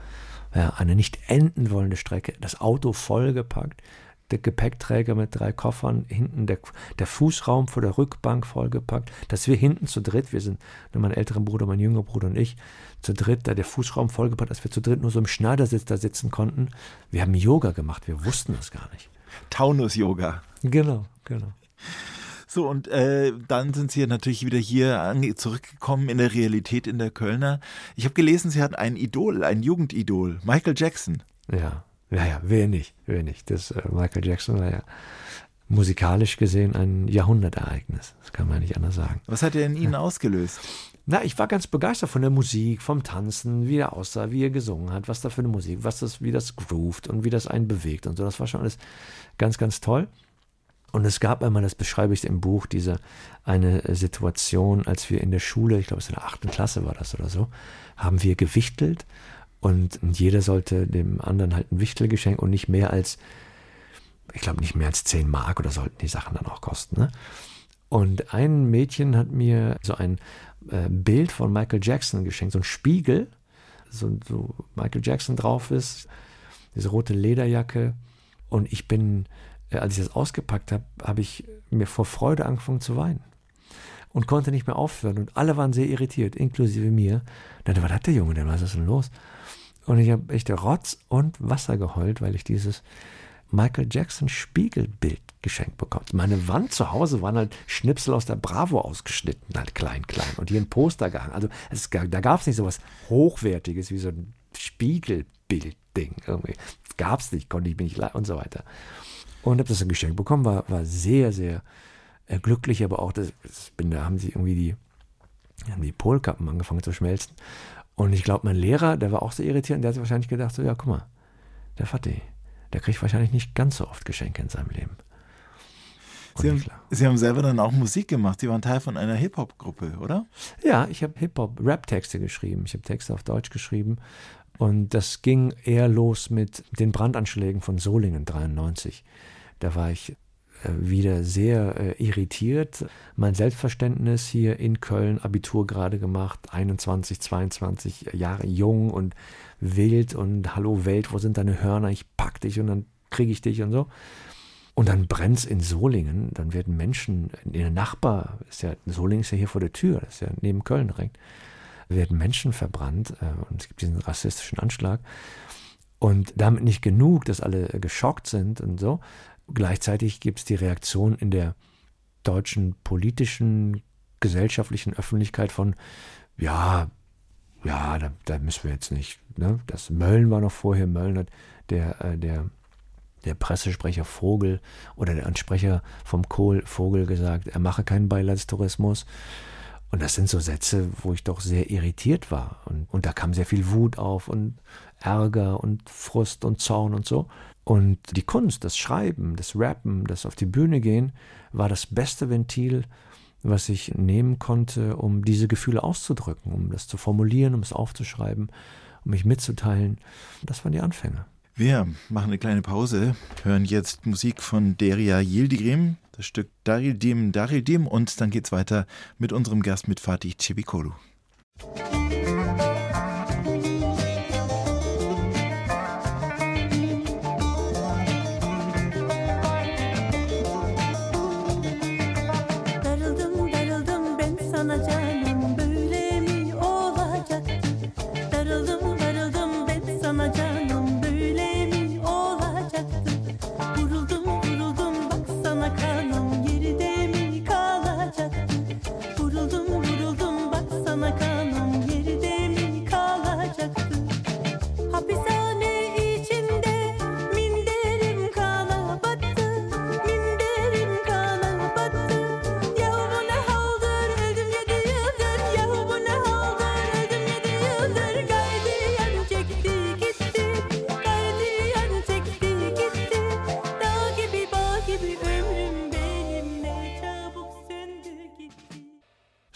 Ja, eine nicht enden wollende Strecke. Das Auto vollgepackt der Gepäckträger mit drei Koffern, hinten der, der Fußraum vor der Rückbank vollgepackt, dass wir hinten zu dritt, wir sind mein älterer Bruder, mein jüngerer Bruder und ich, zu dritt, da der Fußraum vollgepackt, dass wir zu dritt nur so im Schneidersitz da sitzen konnten. Wir haben Yoga gemacht, wir wussten das gar nicht. Taunus-Yoga. Genau, genau. So, und äh, dann sind Sie natürlich wieder hier zurückgekommen in der Realität in der Kölner. Ich habe gelesen, Sie hatten ein Idol, ein Jugendidol, Michael Jackson. Ja, ja, ja, wer nicht, wer nicht. Das äh, Michael Jackson war ja musikalisch gesehen ein Jahrhundertereignis. Das kann man nicht anders sagen. Was hat er in Ihnen ja. ausgelöst? Na, ich war ganz begeistert von der Musik, vom Tanzen, wie er aussah, wie er gesungen hat, was da für eine Musik, was das, wie das groovt und wie das einen bewegt und so. Das war schon alles ganz, ganz toll. Und es gab einmal, das beschreibe ich im Buch, diese eine Situation, als wir in der Schule, ich glaube es in der achten Klasse war das oder so, haben wir gewichtelt und jeder sollte dem anderen halt ein Wichtelgeschenk und nicht mehr als, ich glaube, nicht mehr als 10 Mark oder sollten die Sachen dann auch kosten. Ne? Und ein Mädchen hat mir so ein äh, Bild von Michael Jackson geschenkt, so ein Spiegel, so, so Michael Jackson drauf ist, diese rote Lederjacke. Und ich bin, äh, als ich das ausgepackt habe, habe ich mir vor Freude angefangen zu weinen und konnte nicht mehr aufhören. Und alle waren sehr irritiert, inklusive mir. Dann, was hat der Junge denn? Was ist denn los? Und ich habe echt Rotz und Wasser geheult, weil ich dieses Michael Jackson Spiegelbild geschenkt bekommen. Meine Wand zu Hause waren halt Schnipsel aus der Bravo ausgeschnitten, halt klein, klein. Und hier ein Poster gehangen. Also es, da gab es nicht so was Hochwertiges wie so ein Spiegelbildding irgendwie. Gab es nicht, konnte ich mir nicht leiden und so weiter. Und habe das ein Geschenk bekommen, war, war sehr, sehr äh, glücklich, aber auch, das, das bin, da haben sie irgendwie die, haben die Polkappen angefangen zu schmelzen. Und ich glaube, mein Lehrer, der war auch sehr irritierend, der hat sich wahrscheinlich gedacht, so, ja, guck mal, der Fatih, der kriegt wahrscheinlich nicht ganz so oft Geschenke in seinem Leben. Sie haben, Sie haben, selber dann auch Musik gemacht. Sie waren Teil von einer Hip-Hop-Gruppe, oder? Ja, ich habe Hip-Hop-Rap-Texte geschrieben. Ich habe Texte auf Deutsch geschrieben. Und das ging eher los mit den Brandanschlägen von Solingen 93. Da war ich wieder sehr äh, irritiert. Mein Selbstverständnis hier in Köln, Abitur gerade gemacht, 21, 22 Jahre jung und wild und hallo Welt, wo sind deine Hörner? Ich pack dich und dann kriege ich dich und so. Und dann brennt es in Solingen, dann werden Menschen, in der Nachbar, ist ja, Solingen ist ja hier vor der Tür, das ist ja neben Köln direkt, werden Menschen verbrannt äh, und es gibt diesen rassistischen Anschlag. Und damit nicht genug, dass alle geschockt sind und so, Gleichzeitig gibt es die Reaktion in der deutschen politischen, gesellschaftlichen Öffentlichkeit von, ja, ja, da, da müssen wir jetzt nicht. Ne? Das Mölln war noch vorher, Mölln hat der, äh, der, der Pressesprecher Vogel oder der Ansprecher vom Kohl Vogel gesagt, er mache keinen Beileidstourismus. Und das sind so Sätze, wo ich doch sehr irritiert war. Und, und da kam sehr viel Wut auf und Ärger und Frust und Zorn und so. Und die Kunst, das Schreiben, das Rappen, das auf die Bühne gehen, war das beste Ventil, was ich nehmen konnte, um diese Gefühle auszudrücken, um das zu formulieren, um es aufzuschreiben, um mich mitzuteilen. Das waren die Anfänge. Wir machen eine kleine Pause, hören jetzt Musik von Deria Yildirim, das Stück Darildim Darildim und dann geht's weiter mit unserem Gast mit Fatih Cebikolu.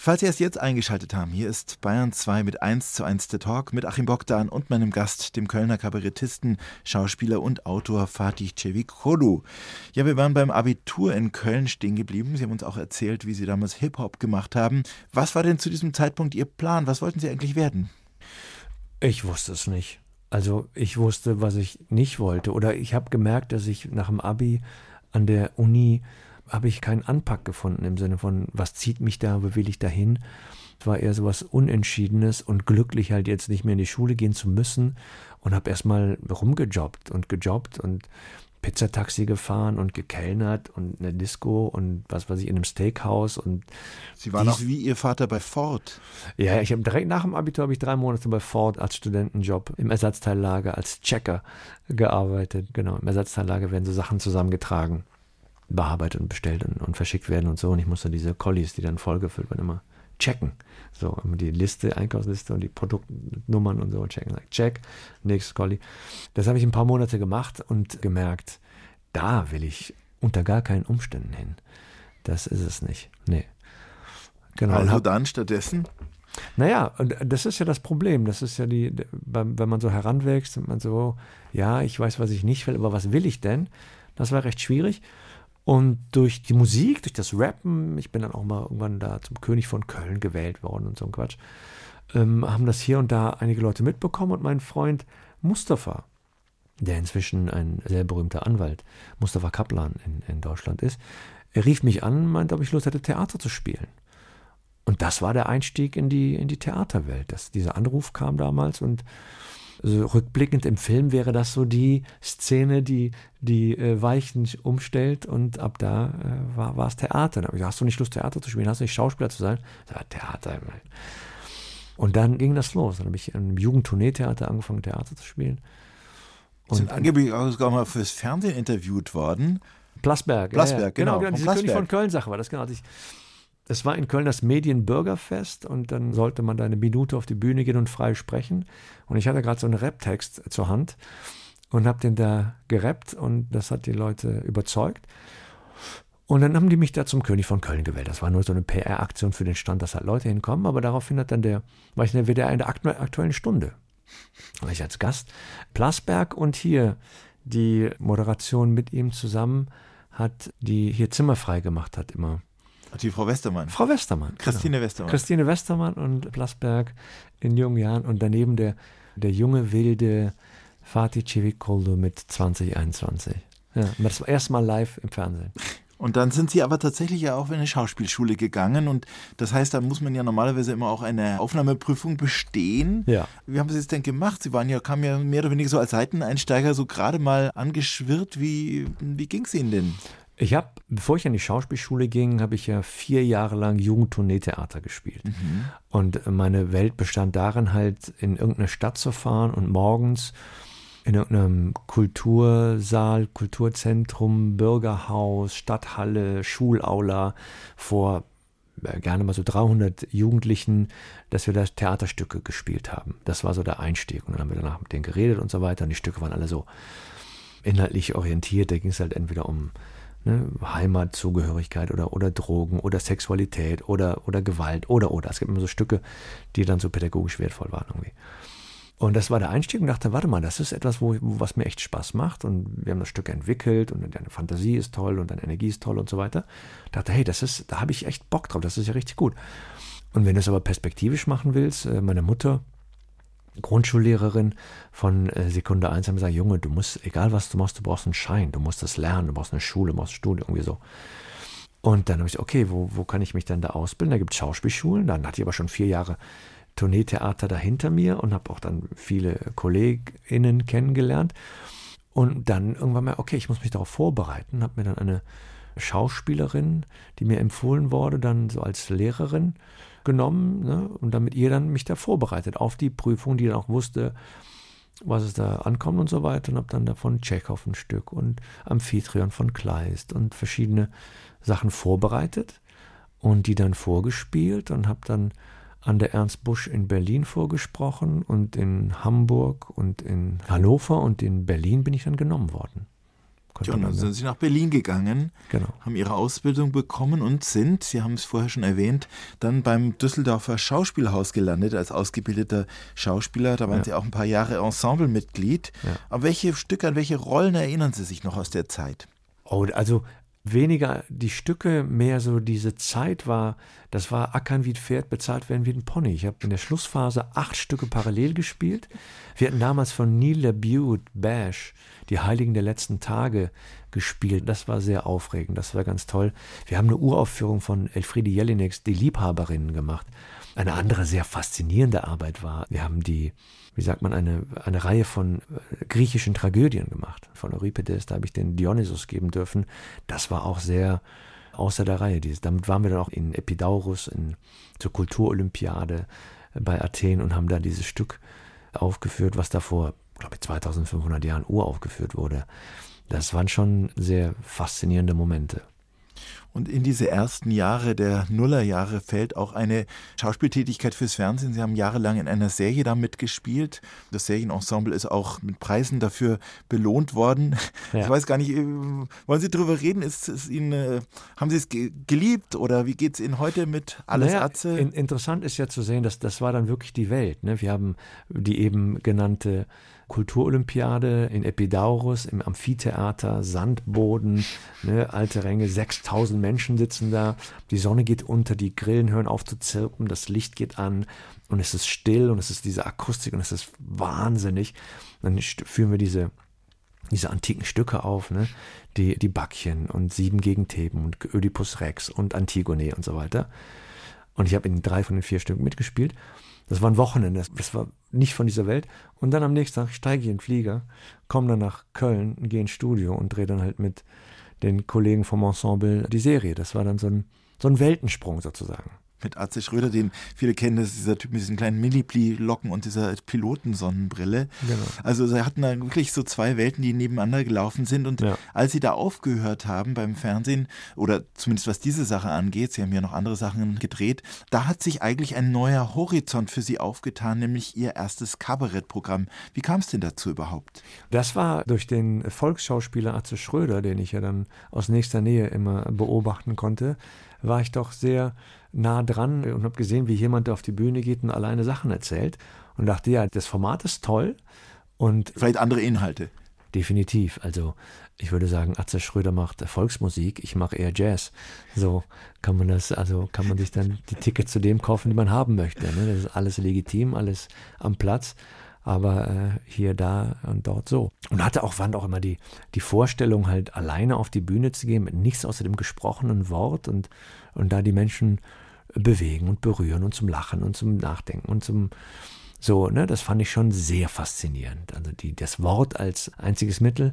Falls Sie erst jetzt eingeschaltet haben, hier ist Bayern 2 mit 1 zu 1 der Talk mit Achim Bogdan und meinem Gast, dem Kölner Kabarettisten, Schauspieler und Autor Fatih Cevikoğlu. Ja, wir waren beim Abitur in Köln stehen geblieben. Sie haben uns auch erzählt, wie Sie damals Hip-Hop gemacht haben. Was war denn zu diesem Zeitpunkt Ihr Plan? Was wollten Sie eigentlich werden? Ich wusste es nicht. Also ich wusste, was ich nicht wollte. Oder ich habe gemerkt, dass ich nach dem Abi an der Uni habe ich keinen Anpack gefunden im Sinne von, was zieht mich da, wo will ich dahin? Es war eher so was Unentschiedenes und glücklich halt jetzt nicht mehr in die Schule gehen zu müssen und habe erstmal rumgejobbt und gejobbt und Pizzataxi gefahren und gekellnert und eine Disco und was weiß ich, in einem Steakhouse und Sie waren auch wie Ihr Vater bei Ford. Ja, ich habe direkt nach dem Abitur habe ich drei Monate bei Ford als Studentenjob im Ersatzteillager als Checker gearbeitet. Genau, im Ersatzteillager werden so Sachen zusammengetragen bearbeitet und bestellt und, und, verschickt werden und so. Und ich musste diese Collies, die dann vollgefüllt waren, immer checken. So, immer die Liste, Einkaufsliste und die Produktnummern und so checken. Like, check, nächstes Collie. Das habe ich ein paar Monate gemacht und gemerkt, da will ich unter gar keinen Umständen hin. Das ist es nicht. Nee. Genau. Also hab, dann stattdessen? Naja, und das ist ja das Problem. Das ist ja die, wenn man so heranwächst und man so, ja, ich weiß, was ich nicht will, aber was will ich denn? Das war recht schwierig. Und durch die Musik, durch das Rappen, ich bin dann auch mal irgendwann da zum König von Köln gewählt worden und so ein Quatsch, ähm, haben das hier und da einige Leute mitbekommen und mein Freund Mustafa, der inzwischen ein sehr berühmter Anwalt, Mustafa Kaplan in, in Deutschland ist, er rief mich an und meinte, ob ich Lust hätte, Theater zu spielen. Und das war der Einstieg in die, in die Theaterwelt. Das, dieser Anruf kam damals und also rückblickend im Film wäre das so die Szene, die die äh, Weichen umstellt und ab da äh, war, war es Theater. Da ich gesagt, hast du nicht Lust, Theater zu spielen? Hast du nicht Schauspieler zu sein? Ja, Theater. Und dann ging das los. Dann habe ich im Jugendtourneetheater angefangen, Theater zu spielen. Und sind angeblich auch sogar mal fürs Fernsehen interviewt worden. Plasberg. Plasberg, ja, ja. genau. Genau, diese Plasberg. König von Köln-Sache war das, genau. Ich, es war in Köln das Medienbürgerfest und dann sollte man da eine Minute auf die Bühne gehen und frei sprechen. Und ich hatte gerade so einen Rap-Text zur Hand und habe den da gerappt und das hat die Leute überzeugt. Und dann haben die mich da zum König von Köln gewählt. Das war nur so eine PR-Aktion für den Stand, dass halt Leute hinkommen. Aber daraufhin hat dann der, war ich in der WDR in der aktuellen Stunde. War ich als Gast. Plasberg und hier die Moderation mit ihm zusammen hat, die hier Zimmer frei gemacht hat immer. Die Frau Westermann. Frau Westermann. Christine genau. Westermann. Christine Westermann und Plasberg in jungen Jahren und daneben der, der junge, wilde Fatih Civicolo mit 2021. Ja, das erste Mal live im Fernsehen. Und dann sind Sie aber tatsächlich ja auch in eine Schauspielschule gegangen und das heißt, da muss man ja normalerweise immer auch eine Aufnahmeprüfung bestehen. Ja. Wie haben Sie es denn gemacht? Sie waren ja, kamen ja mehr oder weniger so als Seiteneinsteiger so gerade mal angeschwirrt. Wie, wie ging es Ihnen denn? Ich habe, bevor ich an die Schauspielschule ging, habe ich ja vier Jahre lang Jugendtourneetheater gespielt. Mhm. Und meine Welt bestand darin, halt in irgendeine Stadt zu fahren und morgens in irgendeinem Kultursaal, Kulturzentrum, Bürgerhaus, Stadthalle, Schulaula vor äh, gerne mal so 300 Jugendlichen, dass wir da Theaterstücke gespielt haben. Das war so der Einstieg. Und dann haben wir danach mit denen geredet und so weiter. Und die Stücke waren alle so inhaltlich orientiert. Da ging es halt entweder um ne, Heimatzugehörigkeit oder, oder Drogen oder Sexualität oder, oder Gewalt oder oder. Es gibt immer so Stücke, die dann so pädagogisch wertvoll waren irgendwie. Und das war der Einstieg und dachte, warte mal, das ist etwas, wo, was mir echt Spaß macht. Und wir haben das Stück entwickelt und deine Fantasie ist toll und deine Energie ist toll und so weiter. dachte, hey, das ist, da habe ich echt Bock drauf, das ist ja richtig gut. Und wenn du es aber perspektivisch machen willst, äh, meine Mutter, Grundschullehrerin von äh, Sekunde 1, haben gesagt, Junge, du musst, egal was du machst, du brauchst einen Schein, du musst das lernen, du brauchst eine Schule, du brauchst ein Studium, irgendwie so. Und dann habe ich okay, wo, wo kann ich mich denn da ausbilden? Da gibt es Schauspielschulen, dann hatte ich aber schon vier Jahre Tourneetheater dahinter mir und habe auch dann viele KollegInnen kennengelernt. Und dann irgendwann mal, okay, ich muss mich darauf vorbereiten, habe mir dann eine Schauspielerin, die mir empfohlen wurde, dann so als Lehrerin genommen ne, und damit ihr dann mich da vorbereitet auf die Prüfung, die dann auch wusste, was es da ankommt und so weiter und habe dann davon Tschechow ein Stück und Amphitryon von Kleist und verschiedene Sachen vorbereitet und die dann vorgespielt und habe dann an der Ernst Busch in Berlin vorgesprochen und in Hamburg und in Hannover und in Berlin bin ich dann genommen worden. Ja, und dann sind Sie nach Berlin gegangen, genau. haben Ihre Ausbildung bekommen und sind, Sie haben es vorher schon erwähnt, dann beim Düsseldorfer Schauspielhaus gelandet als ausgebildeter Schauspieler. Da waren Ja. Sie auch ein paar Jahre Ensemblemitglied. Ja. Aber welche Stücke, an welche Rollen erinnern Sie sich noch aus der Zeit? Oh, also weniger die Stücke, mehr so diese Zeit war, das war Ackern wie ein Pferd, bezahlt werden wie ein Pony. Ich habe in der Schlussphase acht Stücke parallel gespielt. Wir hatten damals von Neil LaBute Bash die Heiligen der letzten Tage gespielt. Das war sehr aufregend, das war ganz toll. Wir haben eine Uraufführung von Elfriede Jelineks, die Liebhaberinnen gemacht. Eine andere sehr faszinierende Arbeit war, wir haben die, wie sagt man, eine, eine Reihe von äh, griechischen Tragödien gemacht. Von Euripides, da habe ich den Dionysus geben dürfen. Das war auch sehr außer der Reihe. Damit waren wir dann auch in Epidaurus, in, zur Kulturolympiade bei Athen und haben da dieses Stück aufgeführt, was da vor, glaube ich, 2500 Jahren uraufgeführt wurde. Das waren schon sehr faszinierende Momente. Und in diese ersten Jahre der Nullerjahre fällt auch eine Schauspieltätigkeit fürs Fernsehen. Sie haben jahrelang in einer Serie da mitgespielt. Das Serienensemble ist auch mit Preisen dafür belohnt worden. Ja. Ich weiß gar nicht, äh, wollen Sie darüber reden? Ist es Ihnen, äh, haben Sie es geliebt oder wie geht es Ihnen heute mit Alles naja, Atze? In, interessant ist ja zu sehen, dass das war dann wirklich die Welt. Ne? Wir haben die eben genannte Kulturolympiade in Epidaurus im Amphitheater, Sandboden, ne, alte Ränge, 6000 Menschen sitzen da, die Sonne geht unter, die Grillen hören auf zu zirpen, das Licht geht an und es ist still und es ist diese Akustik und es ist wahnsinnig. Dann führen wir diese diese antiken Stücke auf, ne? die, die Backchen und Sieben gegen Theben und Ödipus Rex und Antigone und so weiter. Und ich habe in drei von den vier Stücken mitgespielt. Das war ein Wochenende, das war nicht von dieser Welt. Und dann am nächsten Tag steige ich in den Flieger, komme dann nach Köln, gehe ins Studio und drehe dann halt mit den Kollegen vom Ensemble die Serie. Das war dann so ein, so ein Weltensprung sozusagen mit Atze Schröder, den viele kennen, das ist dieser Typ mit diesen kleinen Mini-Locken und dieser Pilotensonnenbrille. Genau. Also sie hatten da wirklich so zwei Welten, die nebeneinander gelaufen sind. Und ja. als sie da aufgehört haben beim Fernsehen, oder zumindest was diese Sache angeht, sie haben ja noch andere Sachen gedreht, da hat sich eigentlich ein neuer Horizont für sie aufgetan, nämlich ihr erstes Kabarettprogramm. Wie kam es denn dazu überhaupt? Das war durch den Volksschauspieler Atze Schröder, den ich ja dann aus nächster Nähe immer beobachten konnte, war ich doch sehr nah dran und habe gesehen, wie jemand auf die Bühne geht und alleine Sachen erzählt und dachte, ja, das Format ist toll und vielleicht andere Inhalte. Definitiv. Also ich würde sagen, Atze Schröder macht Volksmusik, ich mache eher Jazz. So kann man das, also kann man sich dann die Tickets zu dem kaufen, die man haben möchte. Ne? Das ist alles legitim, alles am Platz aber äh, hier, da und dort so. Und hatte auch, wann auch immer die, die Vorstellung, halt alleine auf die Bühne zu gehen, mit nichts außer dem gesprochenen Wort und, und da die Menschen bewegen und berühren und zum Lachen und zum Nachdenken und zum so, ne, das fand ich schon sehr faszinierend. Also die, das Wort als einziges Mittel,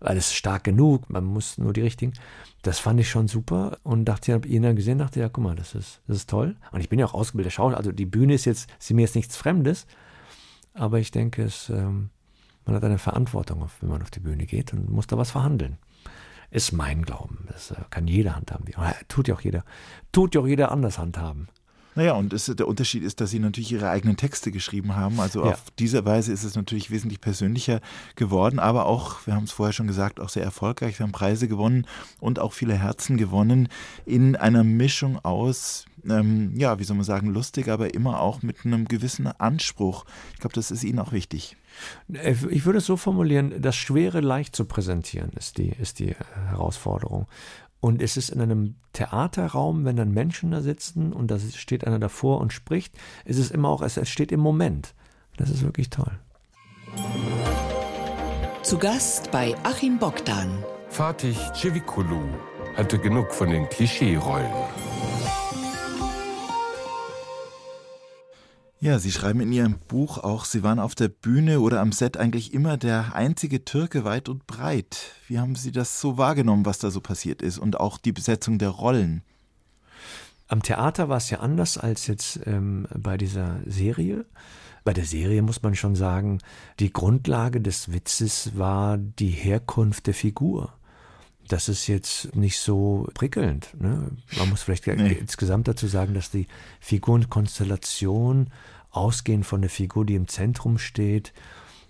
weil es stark genug, man muss nur die richtigen. Das fand ich schon super und dachte, ich habe ihn dann gesehen, dachte, ja, guck mal, das ist, das ist toll. Und ich bin ja auch ausgebildeter Schauspieler, also die Bühne ist jetzt, ist mir jetzt nichts Fremdes, aber ich denke, es, ähm, man hat eine Verantwortung, wenn man auf die Bühne geht und muss da was verhandeln. Ist mein Glauben. Das äh, kann jeder handhaben. Tut ja auch jeder. Tut ja auch jeder anders handhaben. Naja, und es, der Unterschied ist, dass sie natürlich ihre eigenen Texte geschrieben haben. Also ja. auf diese Weise ist es natürlich wesentlich persönlicher geworden, aber auch, wir haben es vorher schon gesagt, auch sehr erfolgreich. Sie haben Preise gewonnen und auch viele Herzen gewonnen in einer Mischung aus, ähm, ja, wie soll man sagen, lustig, aber immer auch mit einem gewissen Anspruch. Ich glaube, das ist Ihnen auch wichtig. Äh, ich würde es so formulieren, das Schwere leicht zu präsentieren ist die, ist die Herausforderung. Und es ist in einem Theaterraum, wenn dann Menschen da sitzen und da steht einer davor und spricht, ist es immer auch, es steht im Moment. Das ist wirklich toll. Zu Gast bei Achim Bogdan. Fatih Ceviculu hatte genug von den Klischeerollen. Ja, Sie schreiben in Ihrem Buch auch, Sie waren auf der Bühne oder am Set eigentlich immer der einzige Türke weit und breit. Wie haben Sie das so wahrgenommen, was da so passiert ist und auch die Besetzung der Rollen? Am Theater war es ja anders als jetzt ähm, bei dieser Serie. Bei der Serie muss man schon sagen, die Grundlage des Witzes war die Herkunft der Figur. Das ist jetzt nicht so prickelnd. Ne? Man muss vielleicht nee. insgesamt dazu sagen, dass die Figurenkonstellation ausgehend von der Figur, die im Zentrum steht,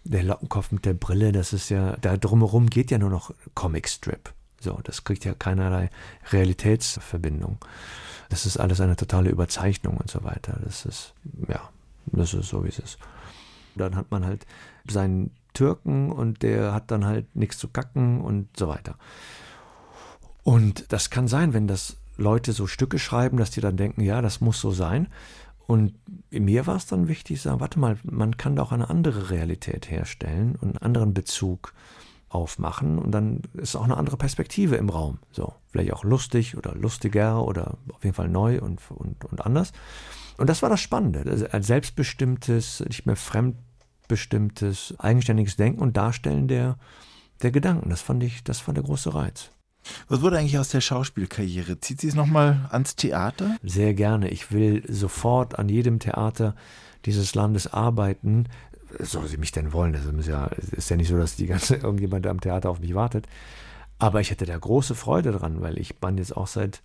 der Lockenkopf mit der Brille, das ist ja, da drumherum geht ja nur noch Comicstrip. So, das kriegt ja keinerlei Realitätsverbindung. Das ist alles eine totale Überzeichnung und so weiter. Das ist, ja, das ist so, wie es ist. Dann hat man halt seinen Türken und der hat dann halt nichts zu kacken und so weiter. Und das kann sein, wenn das Leute so Stücke schreiben, dass die dann denken, ja, das muss so sein. Und mir war es dann wichtig, zu sagen, warte mal, man kann da auch eine andere Realität herstellen und einen anderen Bezug aufmachen und dann ist auch eine andere Perspektive im Raum. So, vielleicht auch lustig oder lustiger oder auf jeden Fall neu und, und, und anders. Und das war das Spannende. Ein selbstbestimmtes, nicht mehr fremdbestimmtes, eigenständiges Denken und Darstellen der, der Gedanken. Das fand ich, das war der große Reiz. Was wurde eigentlich aus der Schauspielkarriere? Zieht sie es nochmal ans Theater? Sehr gerne. Ich will sofort an jedem Theater dieses Landes arbeiten. Soll sie mich denn wollen? Das ist ja, ist ja nicht so, dass die ganze irgendjemand am Theater auf mich wartet. Aber ich hätte da große Freude dran, weil ich bin jetzt auch seit,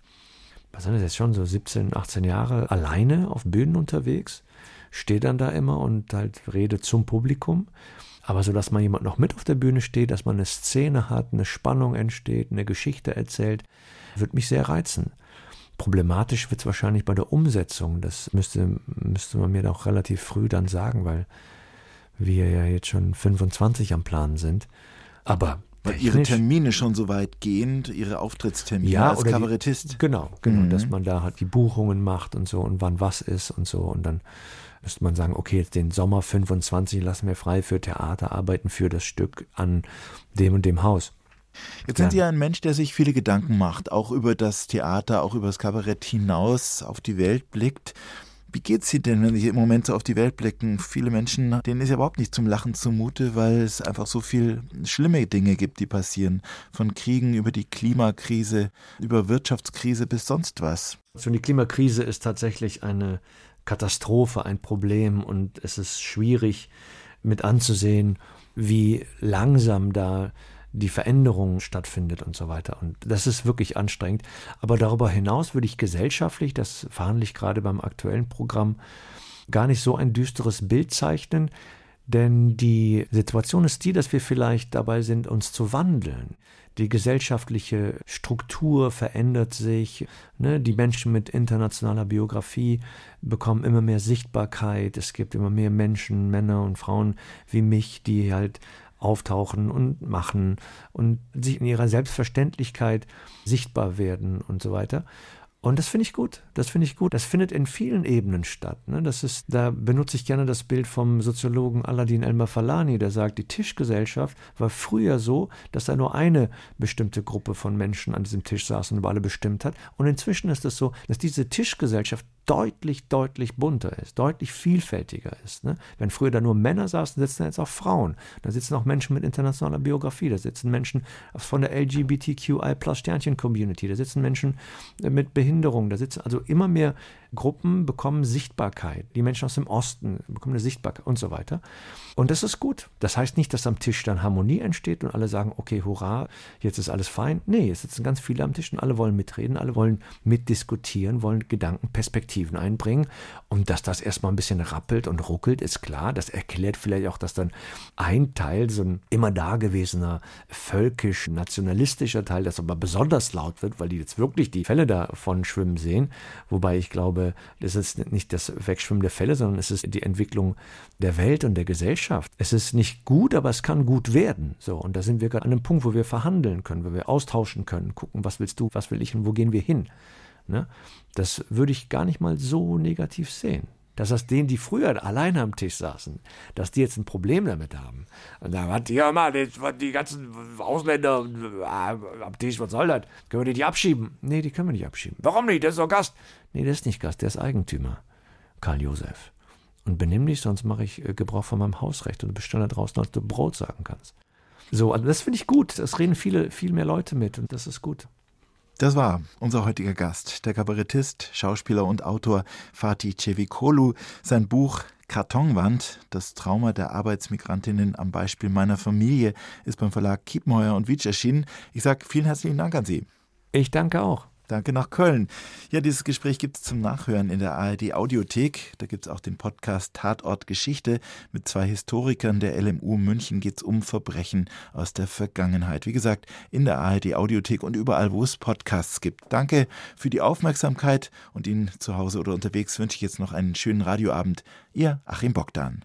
was sind das jetzt schon, so 17, 18 Jahre alleine auf Bühnen unterwegs, stehe dann da immer und halt rede zum Publikum. Aber so, dass man jemand noch mit auf der Bühne steht, dass man eine Szene hat, eine Spannung entsteht, eine Geschichte erzählt, wird mich sehr reizen. Problematisch wird es wahrscheinlich bei der Umsetzung. Das müsste, müsste man mir doch relativ früh dann sagen, weil wir ja jetzt schon 25 am Plan sind. Aber weil ihre Termine schon so weit gehend, ihre Auftrittstermine ja, als Kabarettist. Die, genau, genau, mhm. dass man da halt die Buchungen macht und so und wann was ist und so. Und dann müsste man sagen, okay, jetzt den Sommer 25 lassen wir frei für Theater, arbeiten für das Stück an dem und dem Haus. Jetzt sind Sie ja ein Mensch, der sich viele Gedanken macht, auch über das Theater, auch über das Kabarett hinaus auf die Welt blickt. Wie geht's Sie denn, wenn Sie im Moment so auf die Welt blicken? Viele Menschen, denen ist ja überhaupt nicht zum Lachen zumute, weil es einfach so viel schlimme Dinge gibt, die passieren. Von Kriegen über die Klimakrise, über Wirtschaftskrise bis sonst was. Also die Klimakrise ist tatsächlich eine Katastrophe, ein Problem und es ist schwierig mit anzusehen, wie langsam da die Veränderung stattfindet und so weiter. Und das ist wirklich anstrengend. Aber darüber hinaus würde ich gesellschaftlich, das verhandle ich gerade beim aktuellen Programm, gar nicht so ein düsteres Bild zeichnen. Denn die Situation ist die, dass wir vielleicht dabei sind, uns zu wandeln. Die gesellschaftliche Struktur verändert sich. Ne? Die Menschen mit internationaler Biografie bekommen immer mehr Sichtbarkeit. Es gibt immer mehr Menschen, Männer und Frauen wie mich, die halt auftauchen und machen und sich in ihrer Selbstverständlichkeit sichtbar werden und so weiter. Und das finde ich gut. Das finde ich gut. Das findet in vielen Ebenen statt. Ne? Das ist, da benutze ich gerne das Bild vom Soziologen Aladin Elmer Falani, der sagt, die Tischgesellschaft war früher so, dass da nur eine bestimmte Gruppe von Menschen an diesem Tisch saß und über alle bestimmt hat. Und inzwischen ist es so, dass diese Tischgesellschaft deutlich, deutlich bunter ist, deutlich vielfältiger ist. Ne? Wenn früher da nur Männer saßen, sitzen da jetzt auch Frauen. Da sitzen auch Menschen mit internationaler Biografie, da sitzen Menschen von der LGBTQI plus Sternchen Community, da sitzen Menschen mit Behinderung, da sitzen also immer mehr Gruppen bekommen Sichtbarkeit. Die Menschen aus dem Osten bekommen eine Sichtbarkeit und so weiter. Und das ist gut. Das heißt nicht, dass am Tisch dann Harmonie entsteht und alle sagen, okay, hurra, jetzt ist alles fein. Nee, es sitzen ganz viele am Tisch und alle wollen mitreden, alle wollen mitdiskutieren, wollen Gedanken, Perspektiven einbringen. Und dass das erstmal ein bisschen rappelt und ruckelt, ist klar. Das erklärt vielleicht auch, dass dann ein Teil, so ein immer dagewesener völkisch-nationalistischer Teil, das aber besonders laut wird, weil die jetzt wirklich die Fälle davon schwimmen sehen. Wobei ich glaube, glaube, das ist nicht das Wegschwimmen der Fälle, sondern es ist die Entwicklung der Welt und der Gesellschaft. Es ist nicht gut, aber es kann gut werden. So, und da sind wir gerade an einem Punkt, wo wir verhandeln können, wo wir austauschen können, gucken, was willst du, was will ich und wo gehen wir hin. Ne? Das würde ich gar nicht mal so negativ sehen dass das denen, die früher alleine am Tisch saßen, dass die jetzt ein Problem damit haben. Und da hat ja mal die, ganzen Ausländer äh, am Tisch, was soll das? Können wir die nicht abschieben? Nee, die können wir nicht abschieben. Warum nicht? Der ist doch Gast. Nee, der ist nicht Gast, der ist Eigentümer. Karl Josef. Und benimm dich, sonst mache ich äh, Gebrauch von meinem Hausrecht und du da draußen, als du Brot sagen kannst. So, also das finde ich gut. Das reden viele, viel mehr Leute mit und das ist gut. Das war unser heutiger Gast, der Kabarettist, Schauspieler und Autor Fatih Cevikolu. Sein Buch Kartonwand, das Trauma der Arbeitsmigrantinnen am Beispiel meiner Familie, ist beim Verlag Kiepenheuer und Witsch erschienen. Ich sage vielen herzlichen Dank an Sie. Ich danke auch. Danke nach Köln. Ja, dieses Gespräch gibt es zum Nachhören in der ARD Audiothek. Da gibt es auch den Podcast Tatort Geschichte. Mit zwei Historikern der LMU München geht es um Verbrechen aus der Vergangenheit. Wie gesagt, in der ARD Audiothek und überall, wo es Podcasts gibt. Danke für die Aufmerksamkeit und Ihnen zu Hause oder unterwegs wünsche ich jetzt noch einen schönen Radioabend. Ihr Achim Bogdan.